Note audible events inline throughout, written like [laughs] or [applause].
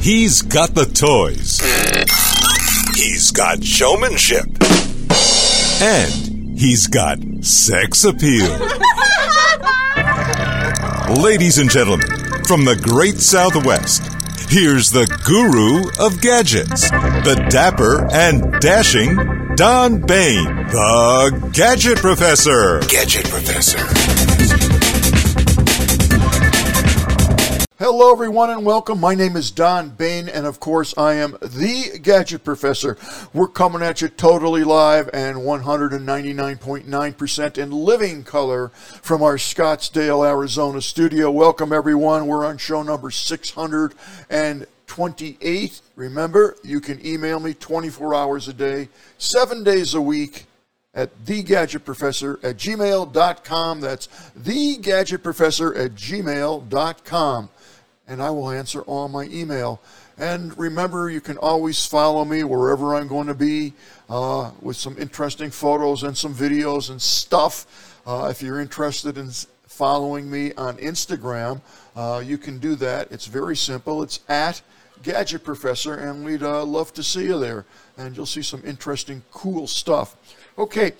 He's got the toys. He's got showmanship. And he's got sex appeal. Ladies and gentlemen, from the great Southwest, here's the guru of gadgets, the dapper and dashing Don Baine, the Gadget Professor. Gadget Professor. Hello, everyone, and welcome. My name is Don Baine, and of course, I am the Gadget Professor. We're coming at you totally live and 199.9% in living color from our Scottsdale, Arizona studio. Welcome, everyone. We're on show number 628. Remember, you can email me 24 hours a day, seven days a week at thegadgetprofessor at gmail.com. That's thegadgetprofessor at gmail.com and I will answer all my email. And remember, you can always follow me wherever I'm going to be uh, with some interesting photos and some videos and stuff. Uh, if you're interested in following me on Instagram, uh, you can do that. It's very simple. It's at Gadget Professor, and we'd uh, love to see you there. And you'll see some interesting, cool stuff. Okay.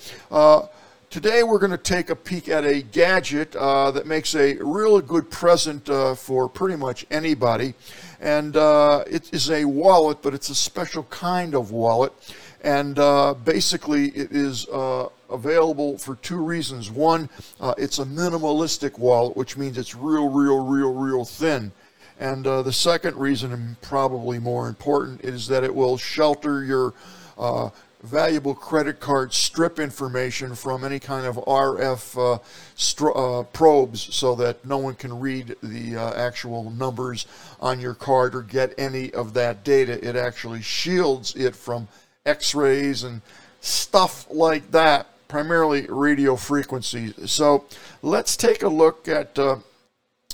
Uh, Today we're going to take a peek at a gadget uh, that makes a really good present uh, for pretty much anybody. And uh, it is a wallet, but it's a special kind of wallet. And uh, basically it is uh, available for two reasons. One, uh, it's a minimalistic wallet, which means it's real, real, real, real thin. And the second reason, and probably more important, is that it will shelter your valuable credit card strip information from any kind of RF uh, stro- uh, probes so that no one can read the uh, actual numbers on your card or get any of that data. It actually shields it from x rays and stuff like that, primarily radio frequencies. So let's take a look at, uh,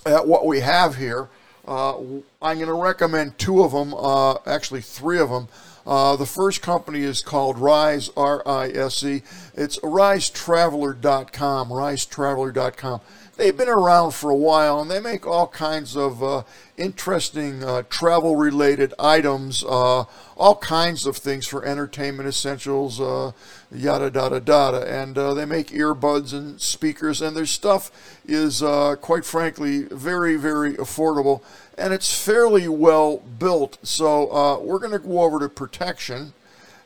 at what we have here. Uh, I'm going to recommend two of them, uh, actually, three of them. Uh, the first company is called Rise, R I S E. It's risetraveler.com, risetraveler.com. They've been around for a while and they make all kinds of uh, interesting uh, travel related items, uh, all kinds of things for entertainment essentials, uh, yada, yada, yada. And uh, they make earbuds and speakers, and their stuff is, quite frankly, very, very affordable and it's fairly well built. So uh, we're going to go over to protection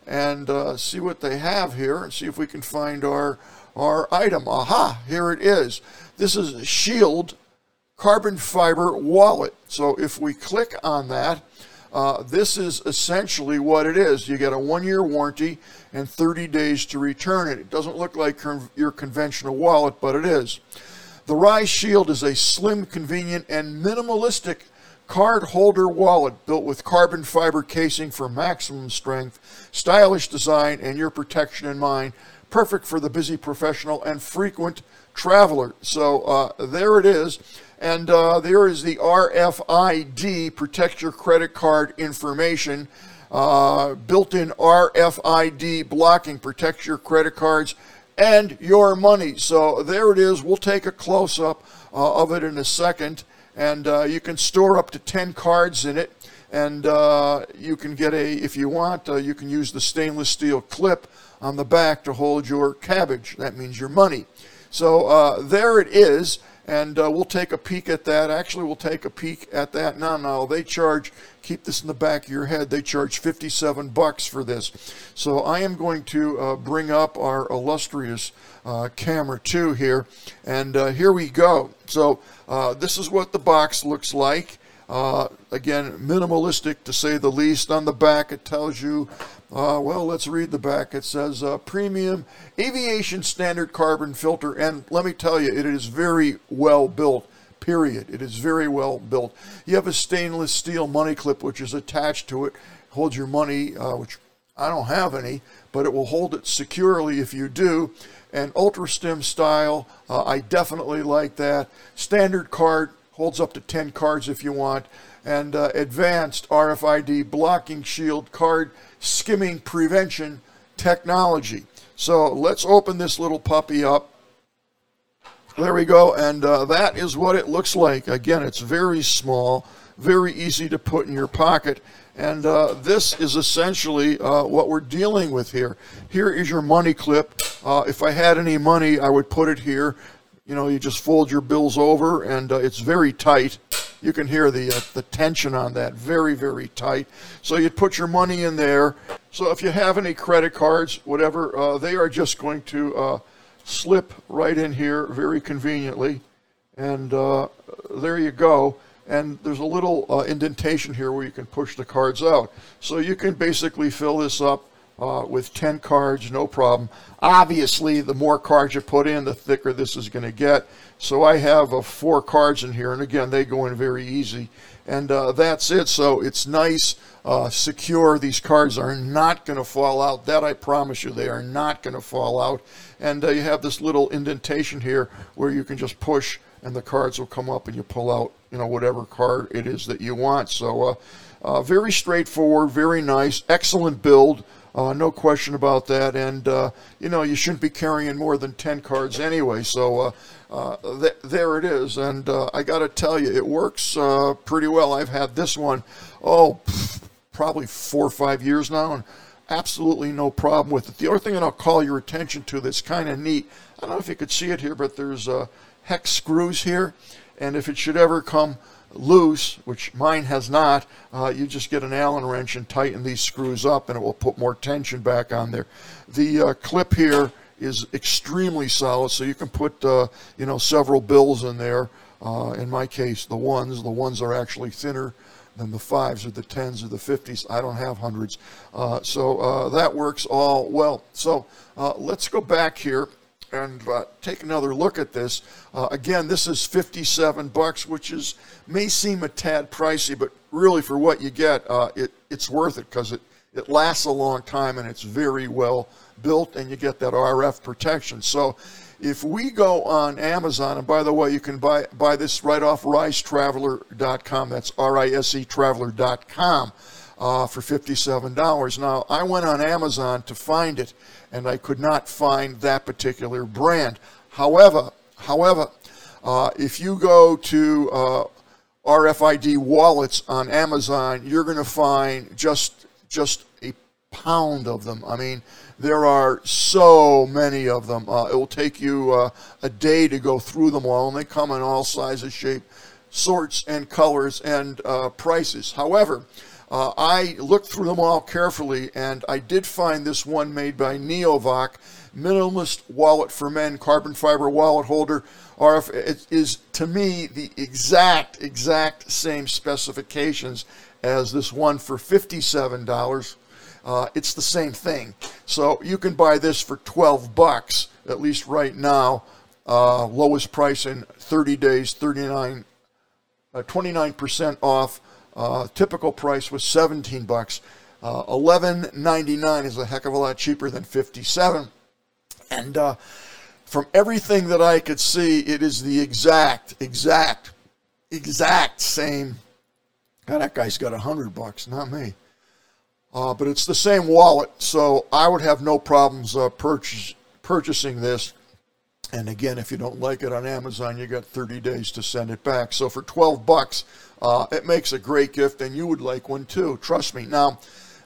and uh, see what they have here and see if we can find our our item. Aha, here it is. This is a Shield carbon fiber wallet. So if we click on that, uh, this is essentially what it is. You get a one year warranty and 30 days to return it. It doesn't look like your conventional wallet, but it is. The Rise Shield is a slim, convenient, and minimalistic card holder wallet built with carbon fiber casing for maximum strength, stylish design, and your protection in mind. Perfect for the busy professional and frequent traveler. So uh, there it is. And uh, there is the RFID, protect your credit card information. Uh, built in RFID blocking protects your credit cards and your money. So there it is. We'll take a close up uh, of it in a second and uh, you can store up to 10 cards in it and uh, you can get a if you want you can use the stainless steel clip on the back to hold your cabbage. That means your money. So uh, there it is and uh, we'll take a peek at that. Actually we'll take a peek at that. Now now they charge keep this in the back of your head they charge 57 bucks for this. So i am going to uh, bring up our illustrious camera 2 here and here we go. So uh, this is what the box looks like. Uh, again, minimalistic to say the least. On the back, it tells you, uh, well, let's read the back. It says uh, premium aviation standard carbon filter. And let me tell you, it is very well built, period. It is very well built. You have a stainless steel money clip, which is attached to it, holds your money, uh, which I don't have any, but it will hold it securely if you do and ultra stem style. Uh, I definitely like that. Standard card holds up to 10 cards if you want, and uh, advanced RFID blocking shield card skimming prevention technology. So let's open this little puppy up. There we go, and uh, that is what it looks like. Again, it's very small, very easy to put in your pocket. And uh, this is essentially uh, what we're dealing with here. Here is your money clip. Uh, if I had any money, I would put it here. You know, you just fold your bills over, and uh, it's very tight. You can hear the uh, the tension on that, very very tight. So you'd put your money in there. So if you have any credit cards, whatever, uh, they are just going to slip right in here very conveniently, and there you go and there's a little uh, indentation here where you can push the cards out. So you can basically fill this up uh, with 10 cards, no problem. Obviously, the more cards you put in, the thicker this is going to get. So I have uh, four cards in here, and again, they go in very easy. And uh, that's it. So it's nice, uh, secure. These cards are not going to fall out. That I promise you, they are not going to fall out. And uh, you have this little indentation here where you can just push and the cards will come up and you pull out, you know, whatever card it is that you want. So, uh, very straightforward, very nice, excellent build. Uh, no question about that. And, uh, you know, you shouldn't be carrying more than 10 cards anyway. So uh, uh, th- there it is. And I got to tell you, it works pretty well. I've had this one, oh, pff, probably four or five years now. And absolutely no problem with it. The other thing that I'll call your attention to that's kind of neat, I don't know if you could see it here, but there's hex screws here. And if it should ever come loose, which mine has not, uh, you just get an Allen wrench and tighten these screws up and it will put more tension back on there. The uh, clip here is extremely solid, so you can put uh, you know several bills in there. Uh, in my case, the ones. The ones are actually thinner than the fives or the tens or the fifties. I don't have hundreds, uh, so uh, that works all well. So let's go back here and uh, take another look at this. Uh, again, this is 57 bucks, which is may seem a tad pricey, but really for what you get, uh, it, it's worth it because it, it lasts a long time and it's very well built, and you get that RF protection. So if we go on Amazon, and by the way, you can buy buy this right off risetraveler.com. That's R-I-S-E traveler.com uh, for $57. Now, I went on Amazon to find it, and I could not find that particular brand. However, however, uh, if you go to uh, RFID wallets on Amazon, you're going to find just just a pound of them. I mean, there are so many of them. Uh, it will take you uh, a day to go through them all, and they come in all sizes, shape, sorts, and colors and uh, prices. However, uh, I looked through them all carefully, and I did find this one made by Neovac, minimalist wallet for men, carbon fiber wallet holder. RF it is to me the exact exact same specifications as this one for fifty-seven dollars. Uh, it's the same thing. So you can buy this for 12 bucks, at least right now. Uh, lowest price in 30 days, 39, uh, 29% off. Uh, typical price was 17 bucks. Uh, 11.99 is a heck of a lot cheaper than 57. And uh, from everything that I could see, it is the exact, exact, exact same. God, that guy's got 100 bucks, not me. Uh, but it's the same wallet, so I would have no problems uh, purchase, purchasing this. And again, if you don't like it on Amazon, you got 30 days to send it back. So for 12 bucks, uh, it makes a great gift, and you would like one too. Trust me. Now,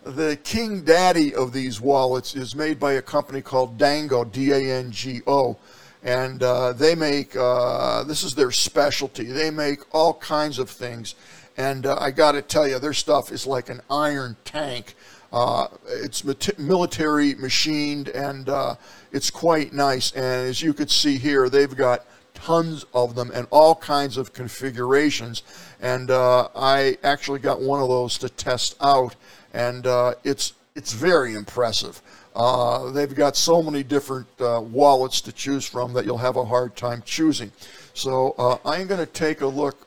the king daddy of these wallets is made by a company called Dango, D A N G O. And uh, they make, uh, this is their specialty. They make all kinds of things. And uh, I got to tell you, their stuff is like an iron tank. Uh, it's military machined and uh, it's quite nice. And as you can see here, they've got tons of them and all kinds of configurations. And uh, I actually got one of those to test out, and uh, it's it's very impressive. Uh, they've got so many different uh, wallets to choose from that you'll have a hard time choosing. So I'm going to take a look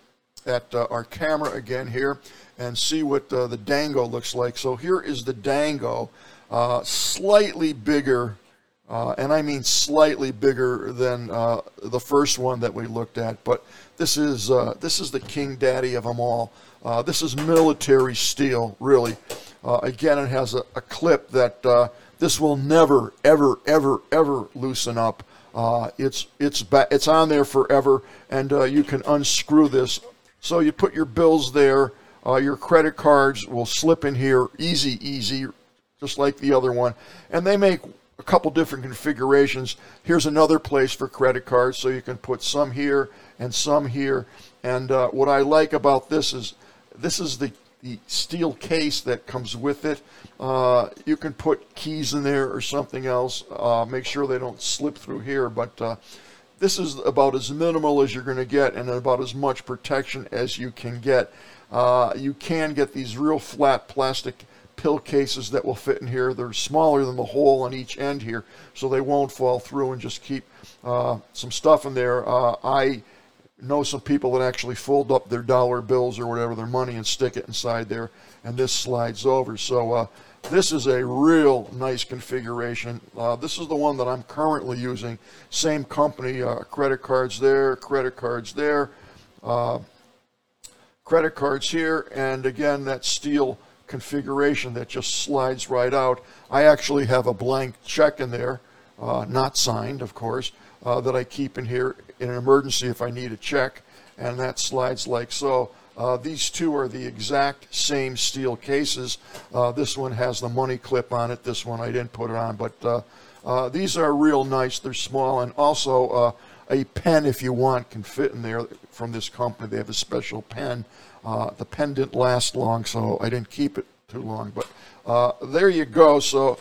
at uh, our camera again here and see what the Dango looks like. So here is the Dango, slightly bigger uh, and I mean slightly bigger than uh, the first one that we looked at. But this is uh, this is the king daddy of them all. Uh, this is military steel, really. Uh, again, it has a, a clip that uh, this will never, ever, ever, ever loosen up. it's it's ba- it's on there forever, and you can unscrew this So you put your bills there. Uh, your credit cards will slip in here easy, easy, just like the other one. And they make a couple different configurations. Here's another place for credit cards, so you can put some here and some here. And uh, what I like about this is this is the, the steel case that comes with it. Uh, you can put keys in there or something else. Uh, make sure they don't slip through here. But uh, this is about as minimal as you're going to get and about as much protection as you can get. Uh, you can get these real flat plastic pill cases that will fit in here. They're smaller than the hole on each end here, so they won't fall through and just keep uh, some stuff in there. Uh, I know some people that actually fold up their dollar bills or whatever, their money, and stick it inside there, and this slides over. So uh, this is a real nice configuration. Uh, this is the one that I'm currently using. Same company, uh, credit cards there, credit cards there, uh, credit cards here, and again, that steel configuration that just slides right out. I actually have a blank check in there, uh, not signed, of course, uh, that I keep in here in an emergency if I need a check, and that slides like so. Uh, these two are the exact same steel cases. Uh, this one has the money clip on it. This one I didn't put it on, but uh, uh these are real nice. They're small, and also uh, a pen, if you want, can fit in there from this company. They have a special pen. Uh, the pen didn't last long, so I didn't keep it too long. But there you go. So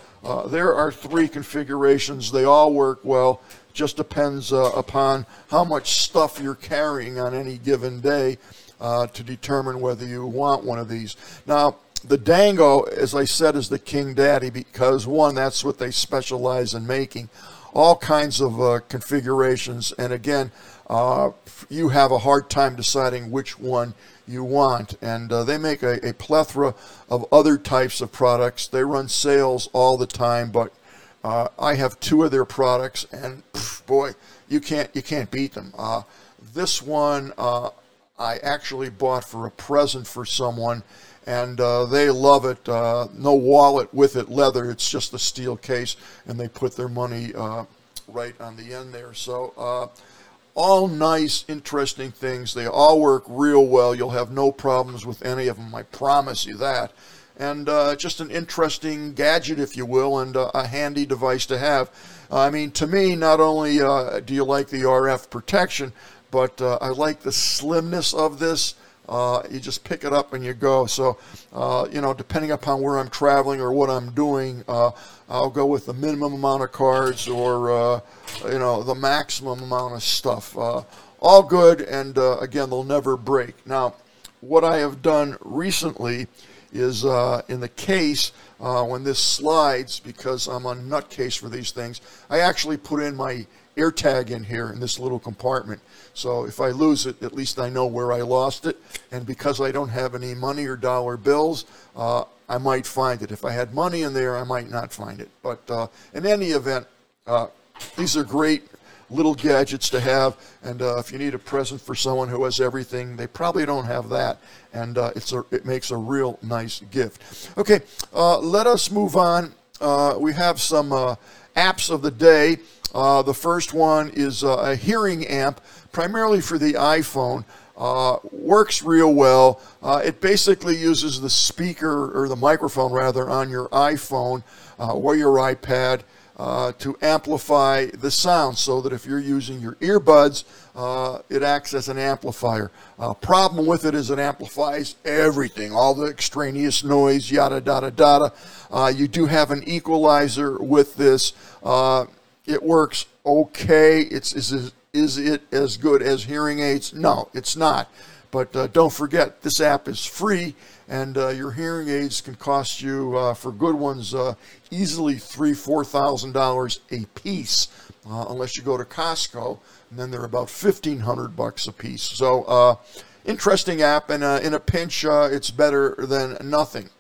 there are three configurations. They all work well just depends uh, upon how much stuff you're carrying on any given day uh, to determine whether you want one of these. Now, the Dango, as I said, is the King Daddy because one, that's what they specialize in making. All kinds of uh, configurations, and again, uh, you have a hard time deciding which one you want. And uh, they make a, a, plethora of other types of products. They run sales all the time, but uh, I have two of their products, and pff, boy, you can't you can't beat them. Uh, this one uh, I actually bought for a present for someone, and uh, they love it. Uh, no wallet with it, leather. It's just a steel case, and they put their money uh, right on the end there. So, uh, all nice, interesting things. They all work real well. You'll have no problems with any of them. I promise you that. And uh, just an interesting gadget, if you will, and uh, a handy device to have. I mean, to me, not only do you like the RF protection, but uh, I like the slimness of this. Uh, you just pick it up and you go. So, uh, you know, depending upon where I'm traveling or what I'm doing, uh, I'll go with the minimum amount of cards or, uh, you know, the maximum amount of stuff. Uh, all good, and again, they'll never break. Now, what I have done recently is in the case, when this slides, because I'm on nutcase for these things, I actually put in my AirTag in here in this little compartment. So if I lose it, at least I know where I lost it. And because I don't have any money or dollar bills, uh, I might find it. If I had money in there, I might not find it. But uh, in any event, uh, these are great little gadgets to have. And uh, if you need a present for someone who has everything, they probably don't have that. And uh, it's a, it makes a real nice gift. Okay, uh, let us move on. we have some apps of the day. Uh, the first one is uh, a hearing amp, primarily for the iPhone. Uh, works real well. Uh, it basically uses the speaker or the microphone rather on your iPhone uh, or your iPad uh, to amplify the sound so that if you're using your earbuds, it acts as an amplifier. problem with it is it amplifies everything, all the extraneous noise, yada, yada, yada. you do have an equalizer with this it works okay. It's is is it as good as hearing aids? No, it's not. But uh, don't forget, this app is free, and uh, your hearing aids can cost you, uh, for good ones, uh, easily three, four thousand dollars a piece, uh, unless you go to Costco, and then they're about fifteen hundred bucks a piece. So, uh, interesting app, and in a pinch, it's better than nothing.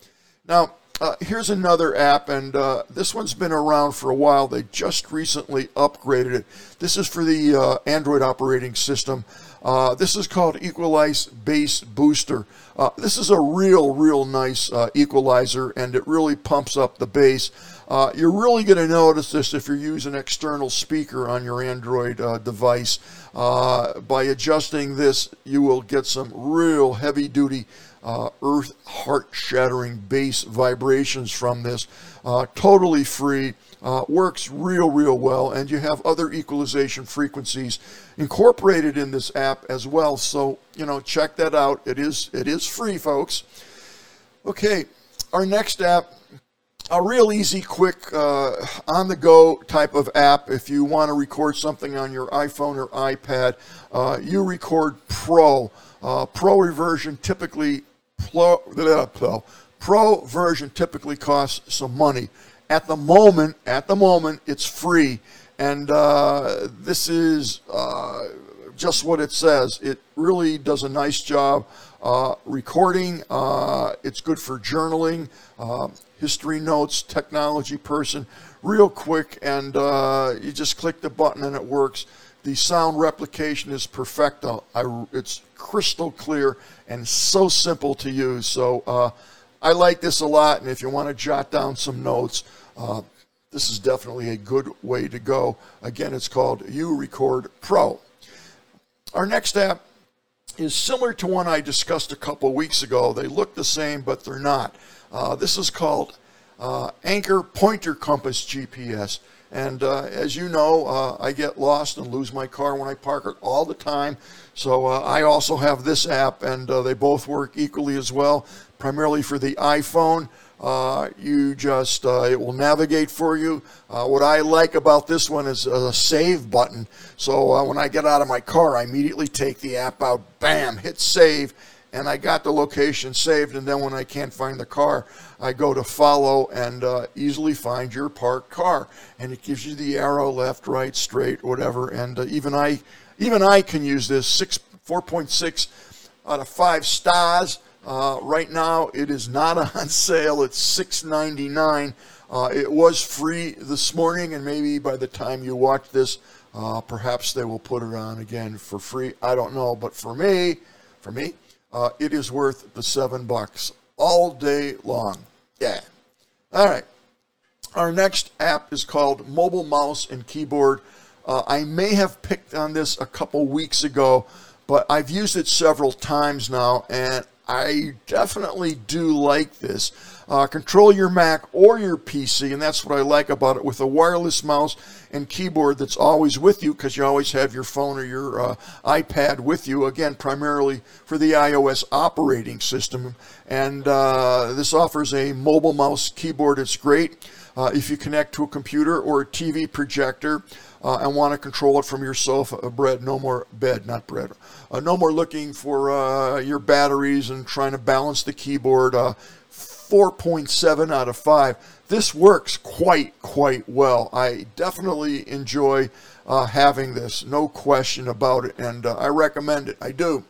Now, uh, here's another app, and uh, this one's been around for a while. They just recently upgraded it. This is for the uh, Android operating system. Uh, this is called Equalize Bass Booster. Uh, this is a real, real nice uh, equalizer, and it really pumps up the bass. you're really going to notice this if you're using an external speaker on your Android device. by adjusting this, you will get some real heavy duty uh, earth heart shattering bass vibrations from this. Uh, totally free, uh, works real, real well, and you have other equalization frequencies incorporated in this app as well. So, you know, check that out. It is, it is free, folks. Okay, our next app a real easy, quick, uh, on the go type of app. If you want to record something on your iPhone or iPad, uh, record Pro. Uh, Pro version typically Pro, Pro, version typically costs some money. At the moment, at the moment, it's free, and uh, this is uh, just what it says. It really does a nice job uh, recording. Uh, it's good for journaling, uh, history notes, technology person, real quick, and uh, you just click the button and it works. The sound replication is perfecto. I, it's crystal clear and so simple to use. So uh, I like this a lot, and if you want to jot down some notes, uh, this is definitely a good way to go. Again, it's called uRecord Pro. Our next app is similar to one I discussed a couple weeks ago. They look the same, but they're not. Uh, this is called uh, Anchor Pointer Compass GPS. And uh, as you know, uh, I get lost and lose my car when I park it all the time. So uh, I also have this app, and uh, they both work equally as well, primarily for the iPhone. Uh, you just, uh, it will navigate for you. what I like about this one is a save button. So when I get out of my car, I immediately take the app out, bam, hit save, and I got the location saved. And then when I can't find the car, I go to follow and uh, easily find your parked car, and it gives you the arrow left, right, straight, whatever. And uh, even I, even I can use this. Six, 4.6 out of five stars. Uh, right now, it is not [laughs] on sale. It's 6.99. Uh, it was free this morning, and maybe by the time you watch this, uh, perhaps they will put it on again for free. I don't know, but for me, for me, uh, it is worth the seven bucks all day long. Yeah. All right. Our next app is called Mobile Mouse and Keyboard. Uh, I may have picked on this a couple weeks ago, but I've used it several times now, and I definitely do like this. Uh, control your Mac or your PC, and that's what I like about it with a wireless mouse and keyboard that's always with you because you always have your phone or your uh, iPad with you, again, primarily for the iOS operating system. And uh, this offers a mobile mouse keyboard, it's great. Uh, if you connect to a computer or a TV projector, uh, and want to control it from your sofa, uh, bread, no more bed, not bread, uh, no more looking for uh, your batteries and trying to balance the keyboard. Uh, 4.7 out of 5. This works quite, quite well. I definitely enjoy uh, having this, no question about it, and I recommend it. I do.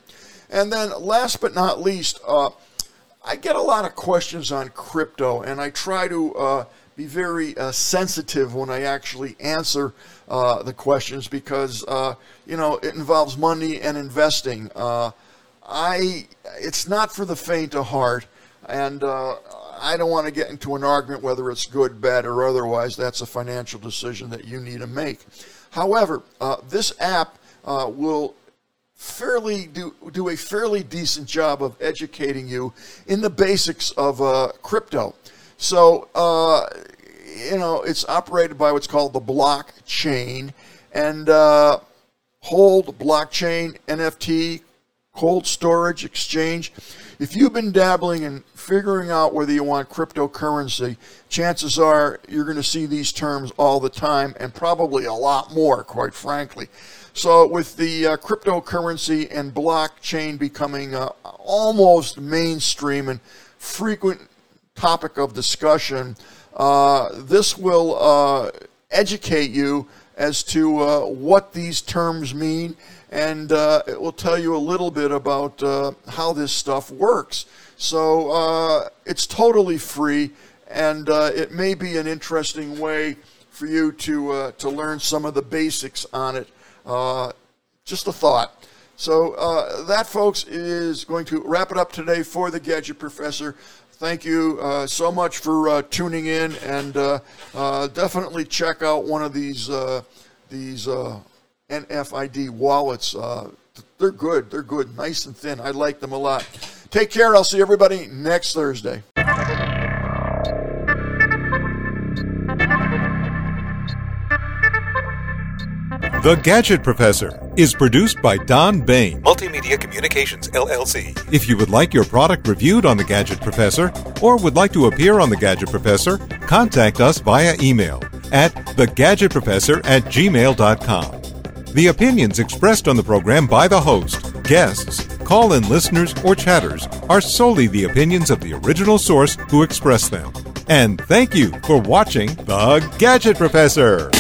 And then, last but not least, I get a lot of questions on crypto, and I try to be very uh, sensitive when I actually answer uh, the questions because uh, you know it involves money and investing. Uh, I it's not for the faint of heart, and uh, I don't want to get into an argument whether it's good, bad, or otherwise. That's a financial decision that you need to make. However, uh, this app will fairly do do a fairly decent job of educating you in the basics of crypto. So, uh, you know, it's operated by what's called the blockchain. And uh, hold, blockchain, NFT, cold storage, exchange. If you've been dabbling in figuring out whether you want cryptocurrency, chances are you're going to see these terms all the time and probably a lot more, quite frankly. So, with the uh, cryptocurrency and blockchain becoming uh, almost mainstream and frequent topic of discussion. Uh, this will uh, educate you as to uh, what these terms mean, and uh, it will tell you a little bit about uh, how this stuff works. So uh, it's totally free, and uh, it may be an interesting way for you to uh, to learn some of the basics on it. Uh, just a thought. So that, folks, is going to wrap it up today for the Gadget Professor. Thank you so much for tuning in, and definitely check out one of these these RFID wallets. Uh, they're good. They're good. Nice and thin. I like them a lot. Take care. I'll see everybody next Thursday. The Gadget Professor is produced by Don Baine, Multimedia Communications LLC. If you would like your product reviewed on The Gadget Professor or would like to appear on The Gadget Professor, contact us via email at thegadgetprofessor at gmail.com. The opinions expressed on the program by the host, guests, call in listeners, or chatters are solely the opinions of the original source who expressed them. And thank you for watching The Gadget Professor.